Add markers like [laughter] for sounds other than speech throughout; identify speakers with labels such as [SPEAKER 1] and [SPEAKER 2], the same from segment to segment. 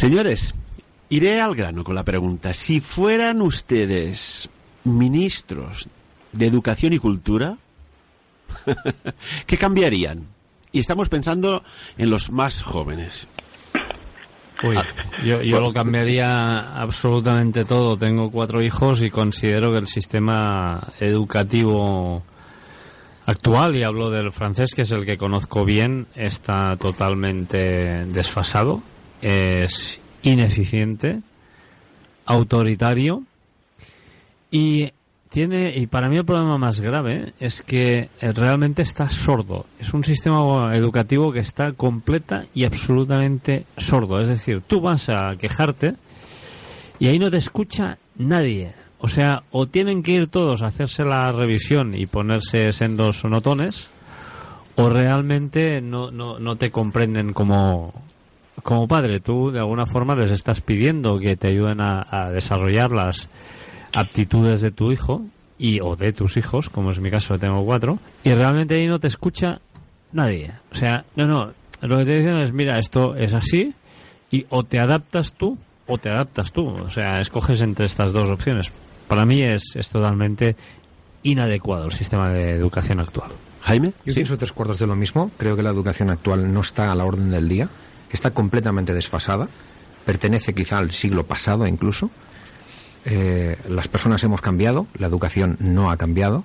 [SPEAKER 1] Señores, iré al grano con la pregunta. Si fueran ustedes ministros de Educación y Cultura, [laughs] ¿qué cambiarían? Y estamos pensando en los más jóvenes.
[SPEAKER 2] Uy, yo, yo lo cambiaría absolutamente todo. Tengo cuatro hijos y considero que el sistema educativo actual, y hablo del francés, que es el que conozco bien, está totalmente desfasado, es ineficiente, autoritario y tiene y para mí el problema más grave es que eh, realmente está sordo. Es un sistema educativo que está completa y absolutamente sordo. Es decir, tú vas a quejarte y ahí no te escucha nadie. O sea, o tienen que ir todos a hacerse la revisión y ponerse sendos sonotones, o realmente no, no, no te comprenden como, como padre. Tú, de alguna forma, les estás pidiendo que te ayuden a, a desarrollar las aptitudes de tu hijo y o de tus hijos, como es mi caso, tengo cuatro, y realmente ahí no te escucha nadie. O sea, no, no, lo que te dicen es, mira, esto es así, y o te adaptas tú o te adaptas tú. O sea, escoges entre estas dos opciones. Para mí es, es totalmente inadecuado el sistema de educación actual.
[SPEAKER 1] Jaime,
[SPEAKER 3] Yo pienso tres cuartos de lo mismo. Creo que la educación actual no está a la orden del día. Está completamente desfasada. Pertenece quizá al siglo pasado incluso. Eh, las personas hemos cambiado, la educación no ha cambiado.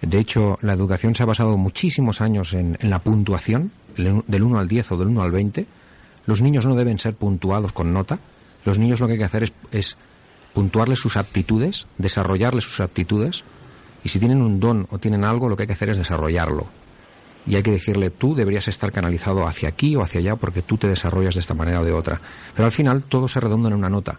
[SPEAKER 3] De hecho, la educación se ha basado muchísimos años en, la puntuación, del 1 al 10 o del 1 al 20. Los niños no deben ser puntuados con nota. Los niños lo que hay que hacer es, es puntuarles sus aptitudes, desarrollarles sus aptitudes, y si tienen un don o tienen algo, lo que hay que hacer es desarrollarlo. Y hay que decirle, tú deberías estar canalizado hacia aquí o hacia allá porque tú te desarrollas de esta manera o de otra. Pero al final todo se redonda en una nota.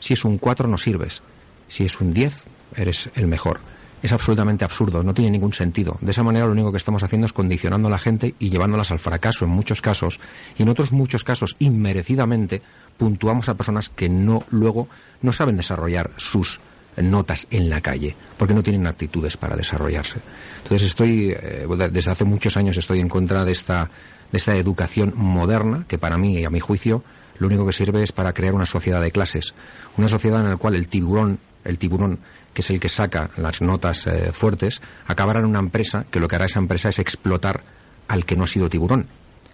[SPEAKER 3] Si es un 4 no sirves. Si es un 10, eres el mejor. Es absolutamente absurdo, no tiene ningún sentido. De esa manera lo único que estamos haciendo es condicionando a la gente y llevándolas al fracaso en muchos casos. Y en otros muchos casos, inmerecidamente, puntuamos a personas que no luego no saben desarrollar sus notas en la calle, porque no tienen actitudes para desarrollarse. Entonces estoy, eh, desde hace muchos años estoy en contra de esta, de esta educación moderna, que para mí y a mi juicio lo único que sirve es para crear una sociedad de clases, una sociedad en la cual el tiburón, el tiburón que es el que saca las notas eh, fuertes, acabará en una empresa que lo que hará esa empresa es explotar al que no ha sido tiburón,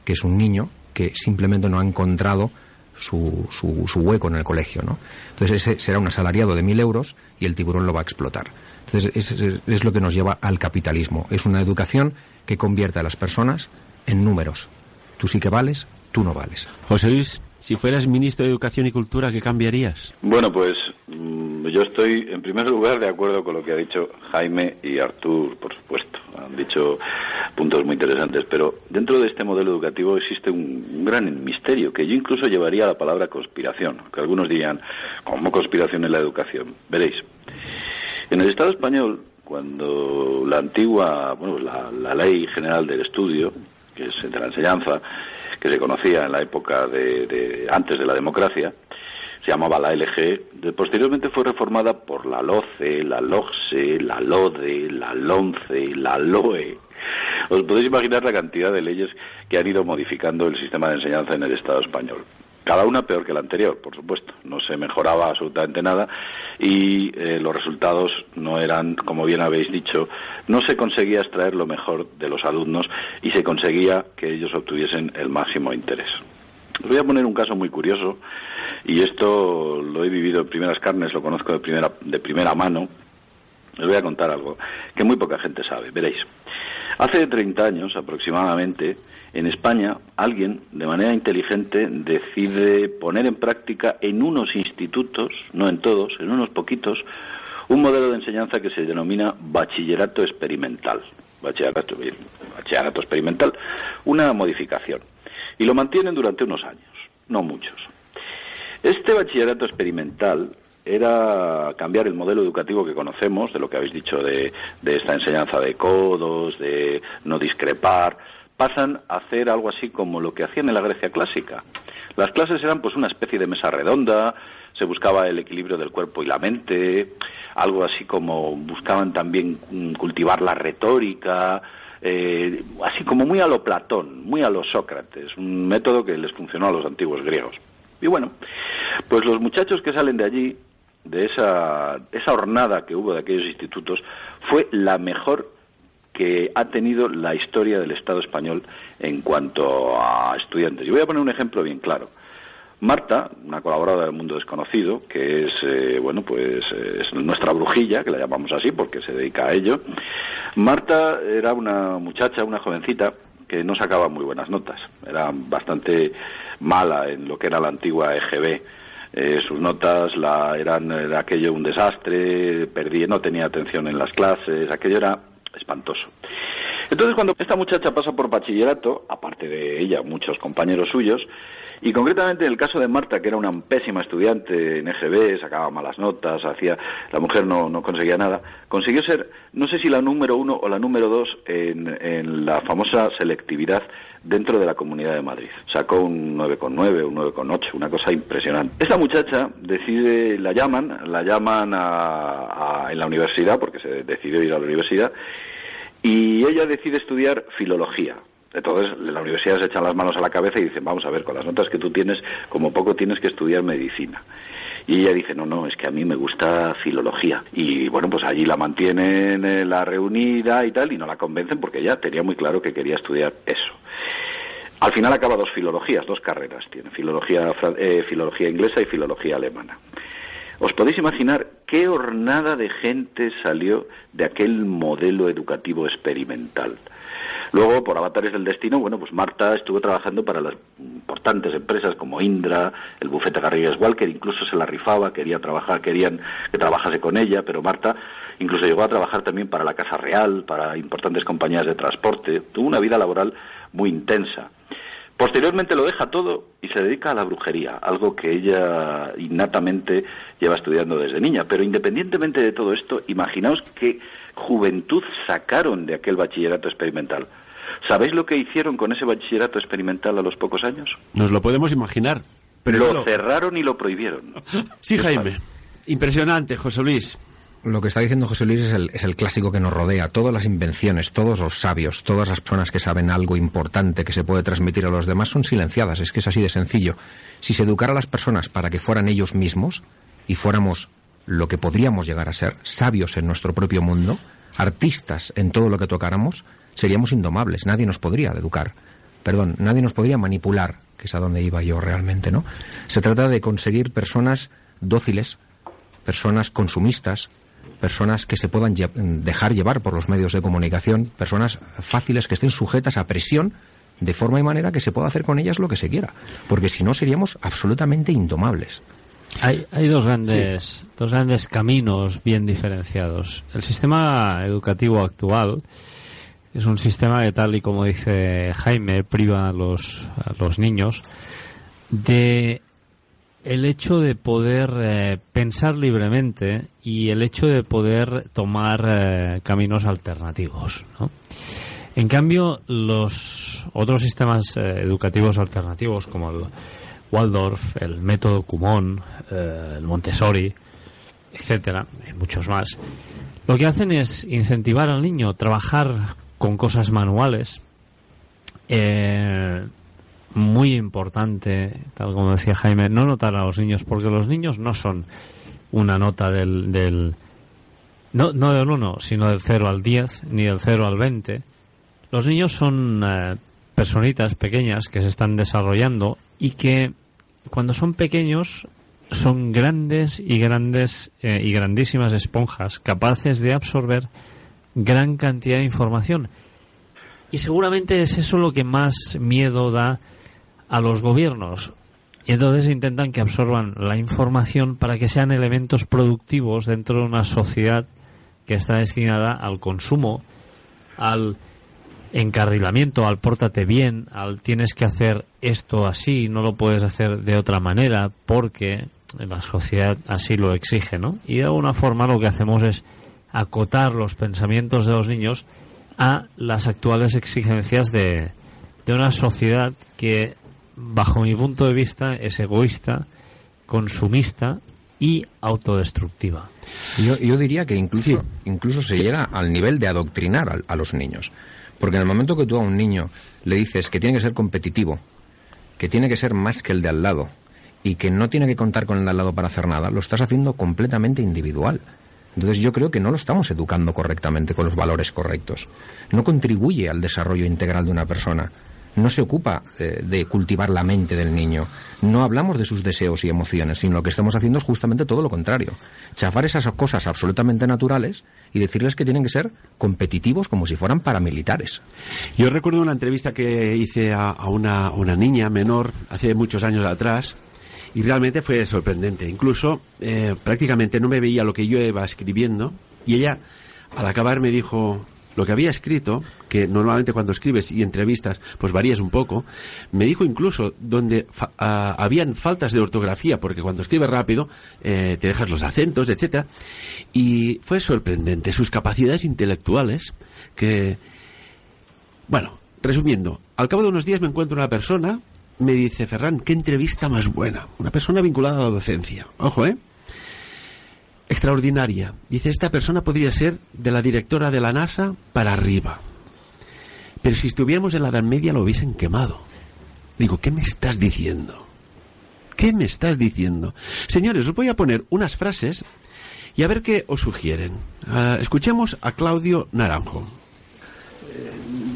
[SPEAKER 3] que es un niño que simplemente no ha encontrado su, su, su, hueco en el colegio, ¿no? Entonces ese será un asalariado de mil euros y el tiburón lo va a explotar. Entonces es, es, lo que nos lleva al capitalismo. Es una educación que convierte a las personas en números. Tú sí que vales, tú no vales.
[SPEAKER 1] José Luis, si fueras ministro de Educación y Cultura, ¿qué cambiarías?
[SPEAKER 4] Bueno, pues mmm, yo estoy en primer lugar de acuerdo con lo que ha dicho Jaime y Artur, por supuesto. Han dicho puntos muy interesantes, pero dentro de este modelo educativo existe un gran misterio que yo incluso llevaría a la palabra conspiración, que algunos dirían, ¿cómo conspiración en la educación? Veréis. En el Estado español, cuando la antigua, bueno, la, la Ley General del Estudio, que es de la enseñanza, que se conocía en la época de, antes de la democracia, se llamaba la LG, posteriormente fue reformada por la LOCE, la LOGSE, la LODE, la LONCE, la LOE. Os podéis imaginar la cantidad de leyes que han ido modificando el sistema de enseñanza en el Estado español. Cada una peor que la anterior, por supuesto. No se mejoraba absolutamente nada y eh, los resultados no eran, como bien habéis dicho, no se conseguía extraer lo mejor de los alumnos y se conseguía que ellos obtuviesen el máximo interés. Os voy a poner un caso muy curioso y esto lo he vivido en primeras carnes, lo conozco de primera, de primera mano. Les voy a contar algo que muy poca gente sabe. Veréis. Hace 30 años aproximadamente, en España, alguien, de manera inteligente, decide poner en práctica en unos institutos, no en todos, en unos poquitos, un modelo de enseñanza que se denomina bachillerato experimental. Bachillerato, bachillerato experimental. Una modificación. Y lo mantienen durante unos años, no muchos. Este bachillerato experimental era cambiar el modelo educativo que conocemos, de lo que habéis dicho de, de esta enseñanza de codos, de no discrepar, pasan a hacer algo así como lo que hacían en la Grecia clásica. Las clases eran pues una especie de mesa redonda, se buscaba el equilibrio del cuerpo y la mente, algo así como buscaban también cultivar la retórica, eh, así como muy a lo Platón, muy a lo Sócrates, un método que les funcionó a los antiguos griegos. Y bueno, Pues los muchachos que salen de allí, de esa, esa hornada que hubo de aquellos institutos, fue la mejor que ha tenido la historia del Estado español en cuanto a estudiantes. Y voy a poner un ejemplo bien claro. Marta, una colaboradora del Mundo Desconocido, que es, eh, bueno, pues es nuestra brujilla, que la llamamos así porque se dedica a ello. Marta era una muchacha, una jovencita, que no sacaba muy buenas notas. Era bastante mala en lo que era la antigua EGB. Eh, sus notas la, eran era aquello un desastre, perdí, no tenía atención en las clases, aquello era espantoso. Entonces, cuando esta muchacha pasa por bachillerato, aparte de ella, muchos compañeros suyos, y concretamente en el caso de Marta, que era una pésima estudiante en EGB, sacaba malas notas, hacía, la mujer no, no conseguía nada, consiguió ser, no sé si la número uno o la número dos en, en la famosa selectividad dentro de la Comunidad de Madrid. Sacó un 9,9, un 9,8, una cosa impresionante. Esta muchacha decide, la llaman, la llaman a, a, en la universidad, porque se decidió ir a la universidad, y ella decide estudiar filología. Entonces, la universidad se echan las manos a la cabeza y dicen, vamos a ver, con las notas que tú tienes, como poco tienes que estudiar medicina. Y ella dice, no, no, es que a mí me gusta filología. Y bueno, pues allí la mantienen eh, la reunida y tal, y no la convencen porque ella tenía muy claro que quería estudiar eso. Al final acaba dos filologías, dos carreras tiene, filología, eh, filología inglesa y filología alemana. ¿Os podéis imaginar qué hornada de gente salió de aquel modelo educativo experimental? Luego, por avatares del destino, bueno, pues Marta estuvo trabajando para las importantes empresas como Indra, el bufete Garrigues Walker, incluso se la rifaba, quería trabajar, querían que trabajase con ella, pero Marta incluso llegó a trabajar también para la Casa Real, para importantes compañías de transporte, tuvo una vida laboral muy intensa. Posteriormente lo deja todo y se dedica a la brujería, algo que ella innatamente lleva estudiando desde niña. Pero independientemente de todo esto, imaginaos qué juventud sacaron de aquel bachillerato experimental. ¿Sabéis lo que hicieron con ese bachillerato experimental a los pocos años?
[SPEAKER 1] Nos lo podemos imaginar.
[SPEAKER 4] Pero lo, lo... cerraron y lo prohibieron. [laughs]
[SPEAKER 1] Sí, Jaime. Impresionante, José Luis.
[SPEAKER 3] Lo que está diciendo José Luis es el, es el, clásico que nos rodea. Todas las invenciones, todos los sabios, todas las personas que saben algo importante que se puede transmitir a los demás son silenciadas. Es que es así de sencillo. Si se educara a las personas para que fueran ellos mismos y fuéramos lo que podríamos llegar a ser, sabios en nuestro propio mundo, artistas en todo lo que tocáramos, seríamos indomables. Nadie nos podría educar. Perdón, nadie nos podría manipular, que es a donde iba yo realmente, ¿no? Se trata de conseguir personas dóciles, personas consumistas, personas que se puedan lle dejar llevar por los medios de comunicación, personas fáciles que estén sujetas a presión de forma y manera que se pueda hacer con ellas lo que se quiera, porque si no seríamos absolutamente indomables.
[SPEAKER 2] Hay, hay dos grandes sí. dos grandes caminos bien diferenciados. El sistema educativo actual es un sistema que tal y como dice Jaime priva a los los niños de el hecho de poder eh, pensar libremente y el hecho de poder tomar eh, caminos alternativos. ¿no? En cambio, los otros sistemas eh, educativos alternativos, como el Waldorf, el método Kumon, eh, el Montessori, etcétera, y muchos más, lo que hacen es incentivar al niño a trabajar con cosas manuales, eh, muy importante, tal como decía Jaime, no notar a los niños, porque los niños no son una nota del, del no, no del 1, sino del 0 al 10, ni del 0 al 20. Los niños son eh, personitas pequeñas que se están desarrollando y que cuando son pequeños son grandes y grandes eh, y grandísimas esponjas capaces de absorber gran cantidad de información. Y seguramente es eso lo que más miedo da a los gobiernos. Y entonces intentan que absorban la información para que sean elementos productivos dentro de una sociedad que está destinada al consumo, al encarrilamiento, al pórtate bien, al tienes que hacer esto así, no lo puedes hacer de otra manera porque la sociedad así lo exige, ¿no? Y de alguna forma lo que hacemos es acotar los pensamientos de los niños a las actuales exigencias de, de una sociedad que bajo mi punto de vista, es egoísta, consumista y autodestructiva.
[SPEAKER 3] Yo, yo diría que incluso, sí. incluso se llega al nivel de adoctrinar a, a, los niños. Porque en el momento que tú a un niño le dices que tiene que ser competitivo, que tiene que ser más que el de al lado, y que no tiene que contar con el de al lado para hacer nada, lo estás haciendo completamente individual. Entonces yo creo que no lo estamos educando correctamente con los valores correctos. No contribuye al desarrollo integral de una persona. No se ocupa eh, de cultivar la mente del niño. No hablamos de sus deseos y emociones, sino lo que estamos haciendo es justamente todo lo contrario. Chafar esas cosas absolutamente naturales y decirles que tienen que ser competitivos como si fueran paramilitares.
[SPEAKER 1] Yo recuerdo una entrevista que hice a, una, una niña menor hace muchos años atrás y realmente fue sorprendente. Incluso eh, prácticamente no me veía lo que yo iba escribiendo. Y ella al acabar me dijo lo que había escrito, que normalmente cuando escribes y entrevistas pues varías un poco, me dijo incluso donde habían faltas de ortografía, porque cuando escribes rápido eh, te dejas los acentos, etcétera, y fue sorprendente sus capacidades intelectuales que, bueno, resumiendo, al cabo de unos días me encuentro una persona me dice, Ferran, qué entrevista más buena. Una persona vinculada a la docencia. Ojo, ¿eh? Extraordinaria. Dice, esta persona podría ser de la directora de la NASA para arriba. Pero si estuviéramos en la Edad Media lo hubiesen quemado. Digo, ¿qué me estás diciendo? ¿Qué me estás diciendo? Señores, os voy a poner unas frases y a ver qué os sugieren. Ah, escuchemos a Claudio Naranjo.
[SPEAKER 5] Eh,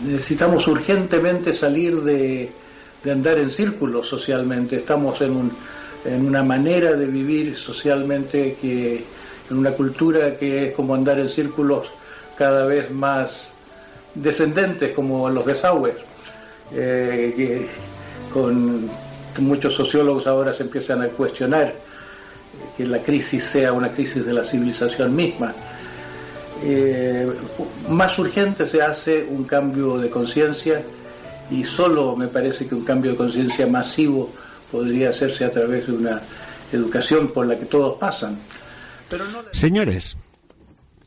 [SPEAKER 5] necesitamos urgentemente salir de de andar en círculos socialmente, estamos en, un, en una manera de vivir socialmente que en una cultura que es como andar en círculos cada vez más descendentes como los desagües, eh, que con muchos sociólogos ahora se empiezan a cuestionar que la crisis sea una crisis de la civilización misma. Eh, más urgente se hace un cambio de conciencia y solo me parece que un cambio de conciencia masivo podría hacerse a través de una educación por la que todos pasan.
[SPEAKER 1] Pero Señores,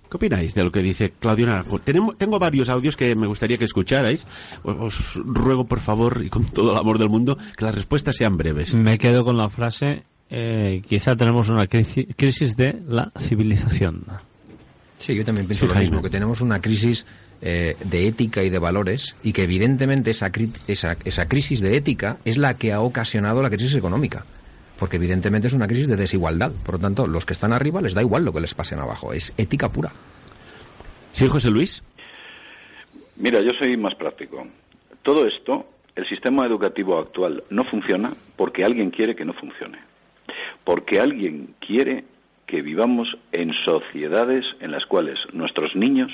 [SPEAKER 1] ¿qué opináis de lo que dice Claudio Naranjo? Tenemos, tengo varios audios que me gustaría que escucharais. Os, ruego, por favor, y con todo el amor del mundo, que las respuestas sean breves.
[SPEAKER 2] Me quedo con la frase, eh, quizá tenemos una crisis de la civilización.
[SPEAKER 3] Sí, yo también pienso lo mismo, que tenemos una crisis eh, de ética y de valores y que evidentemente esa, esa, esa crisis de ética es la que ha ocasionado la crisis económica porque evidentemente es una crisis de desigualdad. Por lo tanto, los que están arriba les da igual lo que les pasen abajo. Es ética pura.
[SPEAKER 1] Sí, José Luis.
[SPEAKER 4] Mira, yo soy más práctico. Todo esto, el sistema educativo actual no funciona porque alguien quiere que no funcione. Porque alguien quiere que vivamos en sociedades en las cuales nuestros niños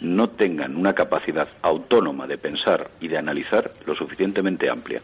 [SPEAKER 4] no tengan una capacidad autónoma de pensar y de analizar lo suficientemente amplia.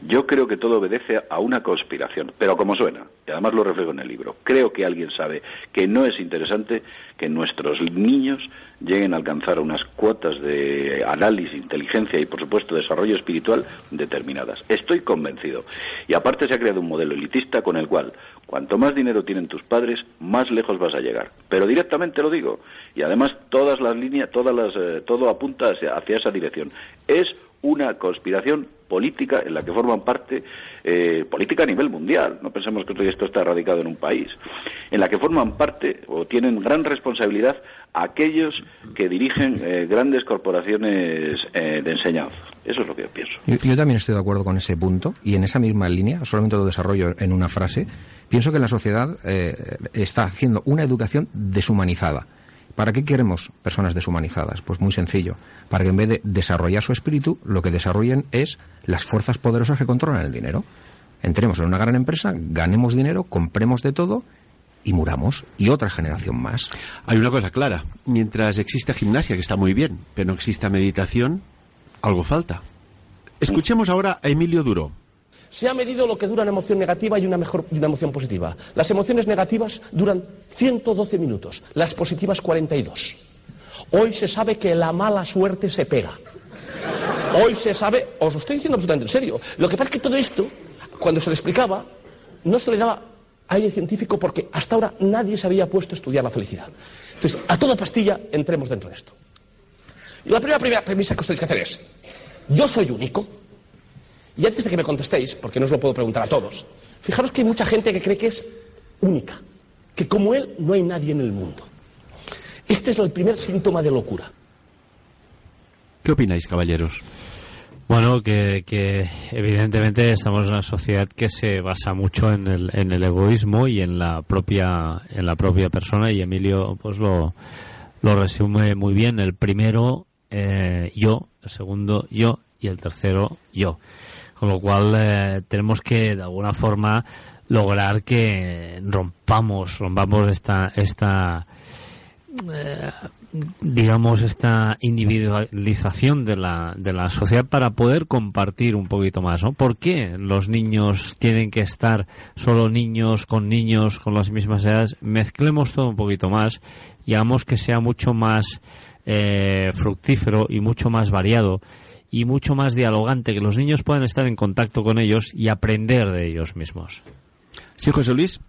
[SPEAKER 4] Yo creo que todo obedece a una conspiración, pero como suena, y además lo reflejo en el libro, creo que alguien sabe que no es interesante que nuestros niños lleguen a alcanzar unas cuotas de análisis, inteligencia y, por supuesto, desarrollo espiritual determinadas. Estoy convencido. Y aparte se ha creado un modelo elitista con el cual, cuanto más dinero tienen tus padres, más lejos vas a llegar. Pero directamente lo digo. Y además todas las líneas, todas las, eh, todo apunta hacia, hacia esa dirección. Es una conspiración política en la que forman parte, eh, política a nivel mundial, no pensemos que esto está radicado en un país, en la que forman parte o tienen gran responsabilidad aquellos que dirigen eh, grandes corporaciones eh, de enseñanza. Eso es lo que yo pienso.
[SPEAKER 3] Yo, también estoy de acuerdo con ese punto y en esa misma línea, solamente lo desarrollo en una frase, pienso que la sociedad está haciendo una educación deshumanizada ¿Para qué queremos personas deshumanizadas? Pues muy sencillo. Para que en vez de desarrollar su espíritu, lo que desarrollen es las fuerzas poderosas que controlan el dinero. Entremos en una gran empresa, ganemos dinero, compremos de todo y muramos. Y otra generación más.
[SPEAKER 1] Hay una cosa clara. Mientras exista gimnasia, que está muy bien, pero no exista meditación, algo falta. Escuchemos ahora a Emilio Duro.
[SPEAKER 6] Se ha medido lo que dura una emoción negativa y una, mejor, una emoción positiva. Las emociones negativas duran 112 minutos, las positivas 42. Hoy se sabe que la mala suerte se pega. Hoy se sabe, os lo estoy diciendo absolutamente en serio. Lo que pasa es que todo esto, cuando se le explicaba, no se le daba aire científico porque hasta ahora nadie se había puesto a estudiar la felicidad. Entonces, a toda pastilla entremos dentro de esto. Y la primera, primera premisa que os tenéis que hacer es, yo soy único, y antes de que me contestéis, porque no os lo puedo preguntar a todos, fijaros que hay mucha gente que cree que es única, que como él no hay nadie en el mundo. Este es el primer síntoma de locura.
[SPEAKER 1] ¿Qué opináis, caballeros?
[SPEAKER 2] Bueno, que, que, evidentemente estamos en una sociedad que se basa mucho en el, en el egoísmo y en la propia en la propia persona y Emilio pues lo, lo resume muy bien. El primero eh, yo, el segundo yo y el tercero yo. Con lo cual eh, tenemos que de alguna forma lograr que rompamos rompamos esta esta eh, digamos, esta individualización de la, de la sociedad para poder compartir un poquito más, ¿no? ¿Por qué los niños tienen que estar solo niños con niños con las mismas edades? Mezclemos todo un poquito más y hagamos que sea mucho más eh, fructífero y mucho más variado y mucho más dialogante, que los niños puedan estar en contacto con ellos y aprender de ellos mismos.
[SPEAKER 1] Sí, José Luis.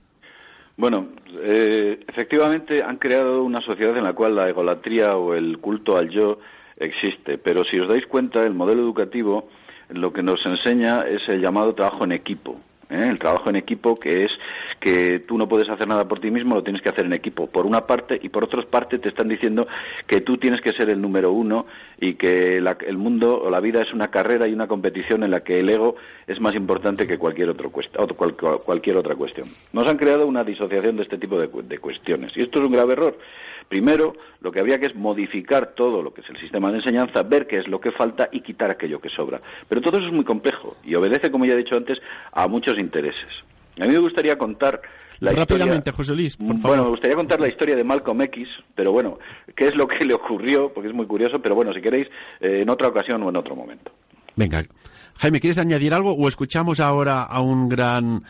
[SPEAKER 4] Bueno, eh, efectivamente han creado una sociedad en la cual la egolatría o el culto al yo existe, pero si os dais cuenta, el modelo educativo lo que nos enseña es el llamado trabajo en equipo. ¿Eh? el trabajo en equipo, que es que tú no puedes hacer nada por ti mismo, lo tienes que hacer en equipo, por una parte, y por otra parte te están diciendo que tú tienes que ser el número uno y que el mundo o la vida es una carrera y una competición en la que el ego es más importante que cualquier, otro cualquier otra cuestión. Nos han creado una disociación de este tipo de cuestiones, y esto es un grave error. Primero, lo que habría que es modificar todo lo que es el sistema de enseñanza, ver qué es lo que falta y quitar aquello que sobra. Pero todo eso es muy complejo y obedece, como ya he dicho antes, a muchos intereses. A mí me gustaría contar la
[SPEAKER 1] Rápidamente, José Luis, por favor.
[SPEAKER 4] Bueno, me gustaría contar la historia de Malcolm X, pero bueno, qué es lo que le ocurrió, porque es muy curioso, pero bueno, si queréis, eh, en otra ocasión o en otro momento.
[SPEAKER 1] Venga. Jaime, ¿quieres añadir algo o escuchamos ahora a un gran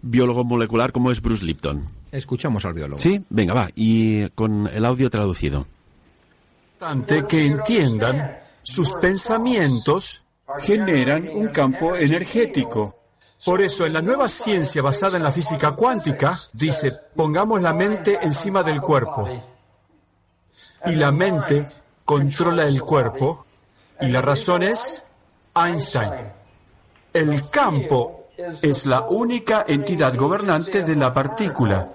[SPEAKER 1] biólogo molecular como es Bruce Lipton?
[SPEAKER 3] Escuchamos al biólogo.
[SPEAKER 1] Sí, venga, va, y con el audio traducido.
[SPEAKER 7] Que entiendan, sus pensamientos generan un campo energético. Por eso, en la nueva ciencia basada en la física cuántica, dice, pongamos la mente encima del cuerpo. Y la mente controla el cuerpo. Y la razón es Einstein. El campo es la única entidad gobernante de la partícula.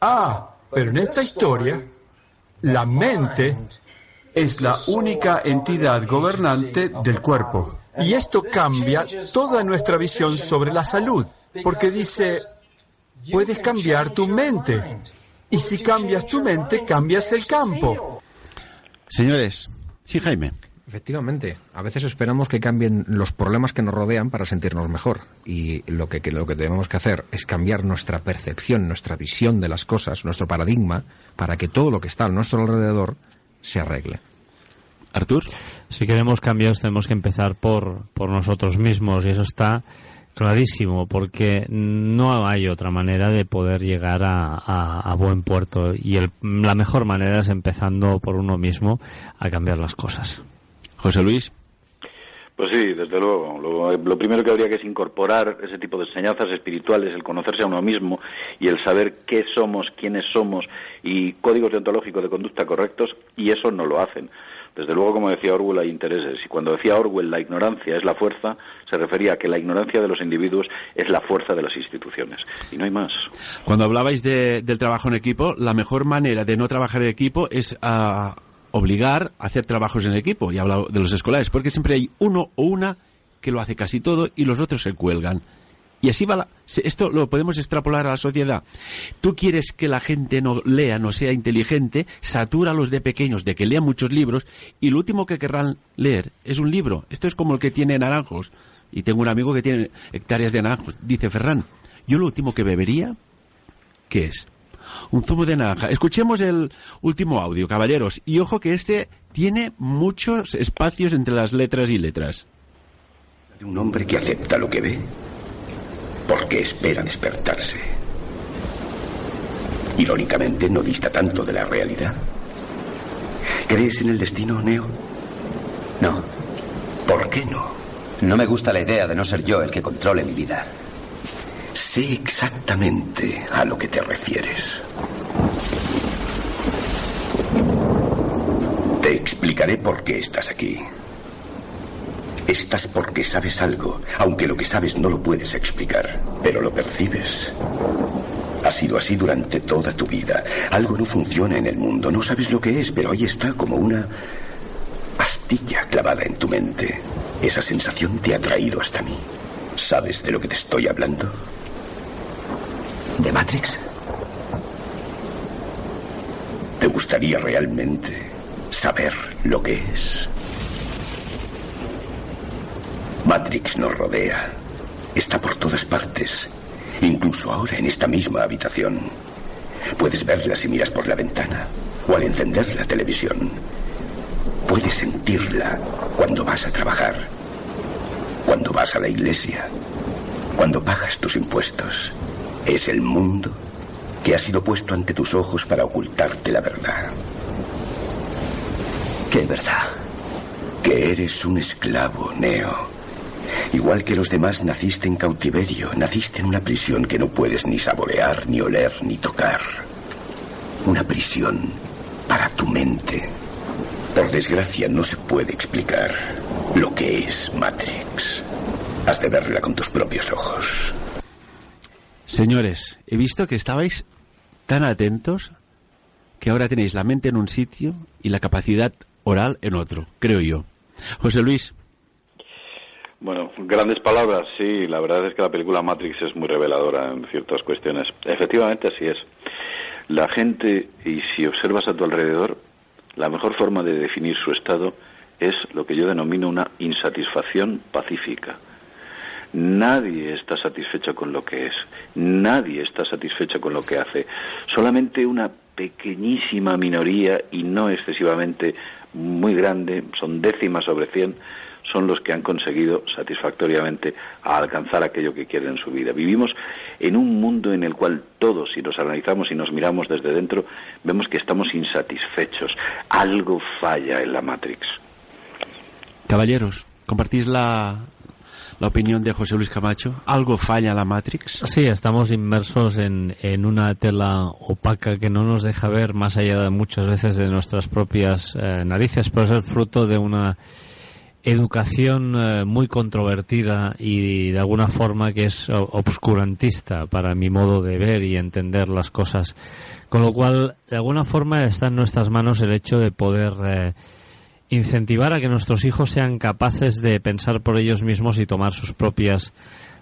[SPEAKER 7] Ah, pero en esta historia, la mente es la única entidad gobernante del cuerpo. Y esto cambia toda nuestra visión sobre la salud, porque dice, puedes cambiar tu mente. Y si cambias tu mente, cambias el campo.
[SPEAKER 1] Señores, sí, Jaime.
[SPEAKER 3] Efectivamente, a veces esperamos que cambien los problemas que nos rodean para sentirnos mejor y lo que, lo que tenemos que hacer es cambiar nuestra percepción, nuestra visión de las cosas, nuestro paradigma, para que todo lo que está a nuestro alrededor se arregle.
[SPEAKER 1] Artur,
[SPEAKER 2] si queremos cambios tenemos que empezar por, por nosotros mismos y eso está clarísimo porque no hay otra manera de poder llegar a, buen puerto y la mejor manera es empezando por uno mismo a cambiar las cosas.
[SPEAKER 1] José Luis.
[SPEAKER 4] Pues sí, desde luego. Lo, primero que habría que es incorporar ese tipo de enseñanzas espirituales, el conocerse a uno mismo y el saber qué somos, quiénes somos y códigos deontológicos de conducta correctos, y eso no lo hacen. Desde luego, como decía Orwell, hay intereses. Y cuando decía Orwell la ignorancia es la fuerza, se refería a que la ignorancia de los individuos es la fuerza de las instituciones. Y no hay más.
[SPEAKER 1] Cuando hablabais del trabajo en equipo, la mejor manera de no trabajar en equipo es a ah, obligar a hacer trabajos en equipo, y hablado de los escolares, porque siempre hay uno o una que lo hace casi todo y los otros se cuelgan. Y así va esto lo podemos extrapolar a la sociedad. Tú quieres que la gente no lea, no sea inteligente, satura a los de pequeños de que lean muchos libros y lo último que querrán leer es un libro. Esto es como el que tiene naranjos. Y tengo un amigo que tiene hectáreas de naranjos. Dice Ferran, yo lo último que bebería, ¿qué es? Un zumo de naranja. Escuchemos el último audio, caballeros. Y ojo que este tiene muchos espacios entre las letras y letras.
[SPEAKER 8] De un hombre que acepta lo que ve, porque espera despertarse. Irónicamente, no dista tanto de la realidad. ¿Crees en el destino, Neo?
[SPEAKER 9] No.
[SPEAKER 8] ¿Por qué no?
[SPEAKER 9] No me gusta la idea de no ser yo el que controle mi vida.
[SPEAKER 8] Sé exactamente a lo que te refieres. Te explicaré por qué estás aquí. Estás porque sabes algo, aunque lo que sabes no lo puedes explicar, pero lo percibes. Ha sido así durante toda tu vida. Algo no funciona en el mundo, no sabes lo que es, pero ahí está como una astilla clavada en tu mente. Esa sensación te ha traído hasta mí. ¿Sabes de lo que te estoy hablando?
[SPEAKER 9] ¿De Matrix?
[SPEAKER 8] ¿Te gustaría realmente saber lo que es? Matrix nos rodea. Está por todas partes. Incluso ahora en esta misma habitación. Puedes verla si miras por la ventana o al encender la televisión. Puedes sentirla cuando vas a trabajar, cuando vas a la iglesia, cuando pagas tus impuestos. Es el mundo que ha sido puesto ante tus ojos para ocultarte la verdad.
[SPEAKER 9] ¿Qué verdad?
[SPEAKER 8] Que eres un esclavo, Neo. Igual que los demás, naciste en cautiverio, naciste en una prisión que no puedes ni saborear, ni oler, ni tocar. Una prisión para tu mente. Por desgracia, no se puede explicar lo que es Matrix. Has de verla con tus propios ojos.
[SPEAKER 1] Señores, he visto que estabais tan atentos que ahora tenéis la mente en un sitio y la capacidad oral en otro, creo yo. José Luis.
[SPEAKER 4] Bueno, grandes palabras, sí. La verdad es que la película Matrix es muy reveladora en ciertas cuestiones. Efectivamente, así es. La gente, y si observas a tu alrededor, la mejor forma de definir su estado es lo que yo denomino una insatisfacción pacífica. Nadie está satisfecho con lo que es, nadie está satisfecho con lo que hace. Solamente una pequeñísima minoría y no excesivamente muy grande, son décimas sobre cien, son los que han conseguido satisfactoriamente alcanzar aquello que quieren en su vida. Vivimos en un mundo en el cual todos, si nos analizamos y nos miramos desde dentro, vemos que estamos insatisfechos. Algo falla en la Matrix.
[SPEAKER 1] Caballeros, ¿compartís la, la opinión de José Luis Camacho? ¿Algo falla la Matrix?
[SPEAKER 2] Sí, estamos inmersos en, en una tela opaca que no nos deja ver más allá de muchas veces de nuestras propias eh, narices, pero es el fruto de una educación eh, muy controvertida y de alguna forma que es obscurantista para mi modo de ver y entender las cosas. Con lo cual, de alguna forma está en nuestras manos el hecho de poder eh, incentivar a que nuestros hijos sean capaces de pensar por ellos mismos y tomar sus propias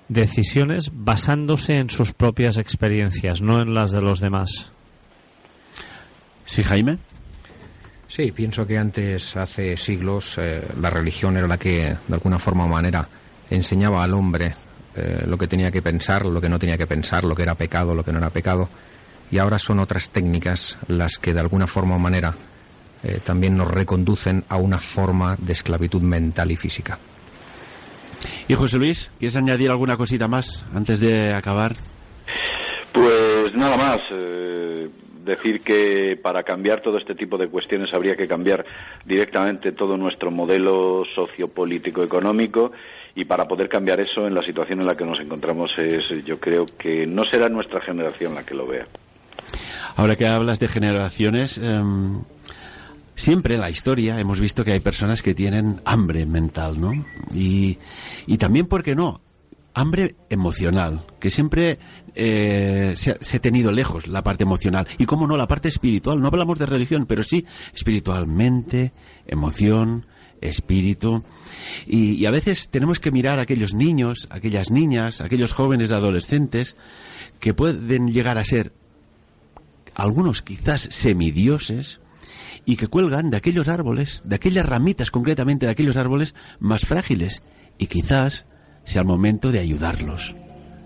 [SPEAKER 2] decisiones basándose en sus propias experiencias, no en las de los demás.
[SPEAKER 1] Sí, Jaime.
[SPEAKER 3] Sí, pienso que antes, hace siglos, eh, la religión era la que, de alguna forma o manera, enseñaba al hombre eh, lo que tenía que pensar, lo que no tenía que pensar, lo que era pecado, lo que no era pecado. Y ahora son otras técnicas las que, de alguna forma o manera, eh, también nos reconducen a una forma de esclavitud mental y física.
[SPEAKER 1] Y José Luis, ¿quieres añadir alguna cosita más antes de acabar?
[SPEAKER 4] Pues nada más. Eh, decir que para cambiar todo este tipo de cuestiones habría que cambiar directamente todo nuestro modelo sociopolítico económico y para poder cambiar eso en la situación en la que nos encontramos es yo creo que no será nuestra generación la que lo vea.
[SPEAKER 1] Ahora que hablas de generaciones, em, siempre en la historia hemos visto que hay personas que tienen hambre mental, ¿no? Y, y también, ¿por qué no? Hambre emocional, que siempre eh, se, ha, tenido lejos la parte emocional. Y cómo no, la parte espiritual. No hablamos de religión, pero sí espiritualmente, emoción, espíritu. Y, y, a veces tenemos que mirar a aquellos niños, aquellas niñas, aquellos jóvenes adolescentes que pueden llegar a ser algunos quizás semidioses y que cuelgan de aquellos árboles, de aquellas ramitas concretamente de aquellos árboles más frágiles y quizás sea el momento de ayudarlos.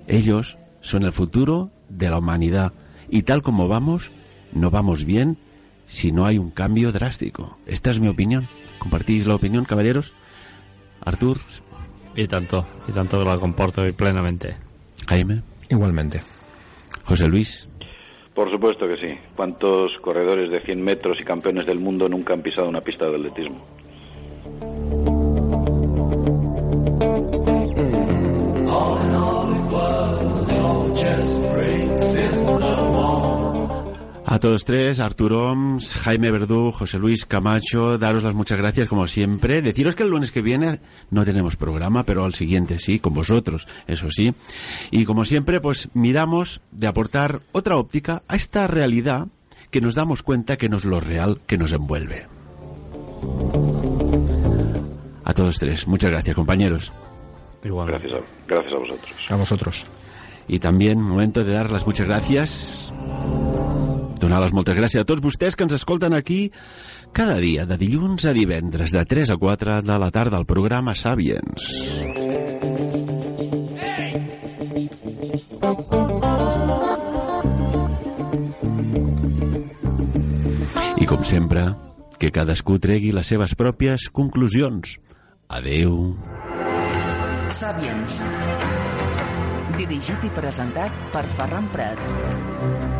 [SPEAKER 1] Ellos son el futuro de la humanidad y tal como vamos, no vamos bien si no hay un cambio drástico. Esta es mi opinión. ¿Compartís la opinión, caballeros? Artur.
[SPEAKER 2] Y tanto, y tanto la comporto plenamente.
[SPEAKER 1] Jaime.
[SPEAKER 3] Igualmente.
[SPEAKER 1] José Luis.
[SPEAKER 4] Por supuesto que sí. ¿Cuántos corredores de 100 metros y campeones del mundo nunca han pisado una pista de atletismo?
[SPEAKER 1] A todos tres, Arturo Oms, Jaime Verdú, José Luis Camacho, daros las muchas gracias como siempre. Deciros que el lunes que viene no tenemos programa, pero al siguiente sí, con vosotros, eso sí. Y como siempre, pues miramos de aportar otra óptica a esta realidad que nos damos cuenta que no es lo real que nos envuelve. A todos tres. Muchas gracias, compañeros.
[SPEAKER 2] Igual.
[SPEAKER 4] Gracias a, gracias a vosotros.
[SPEAKER 3] A vosotros.
[SPEAKER 1] I també, momento de dar les muchas gràcies donar les moltes gràcies a tots vostès que ens escolten aquí cada dia, de dilluns a divendres, de 3 a 4 de la tarda, al programa Sàviens. I com sempre, que cadascú tregui les seves pròpies conclusions. Adeu.
[SPEAKER 10] Sàviens. Dirigit i presentat per Ferran Prat.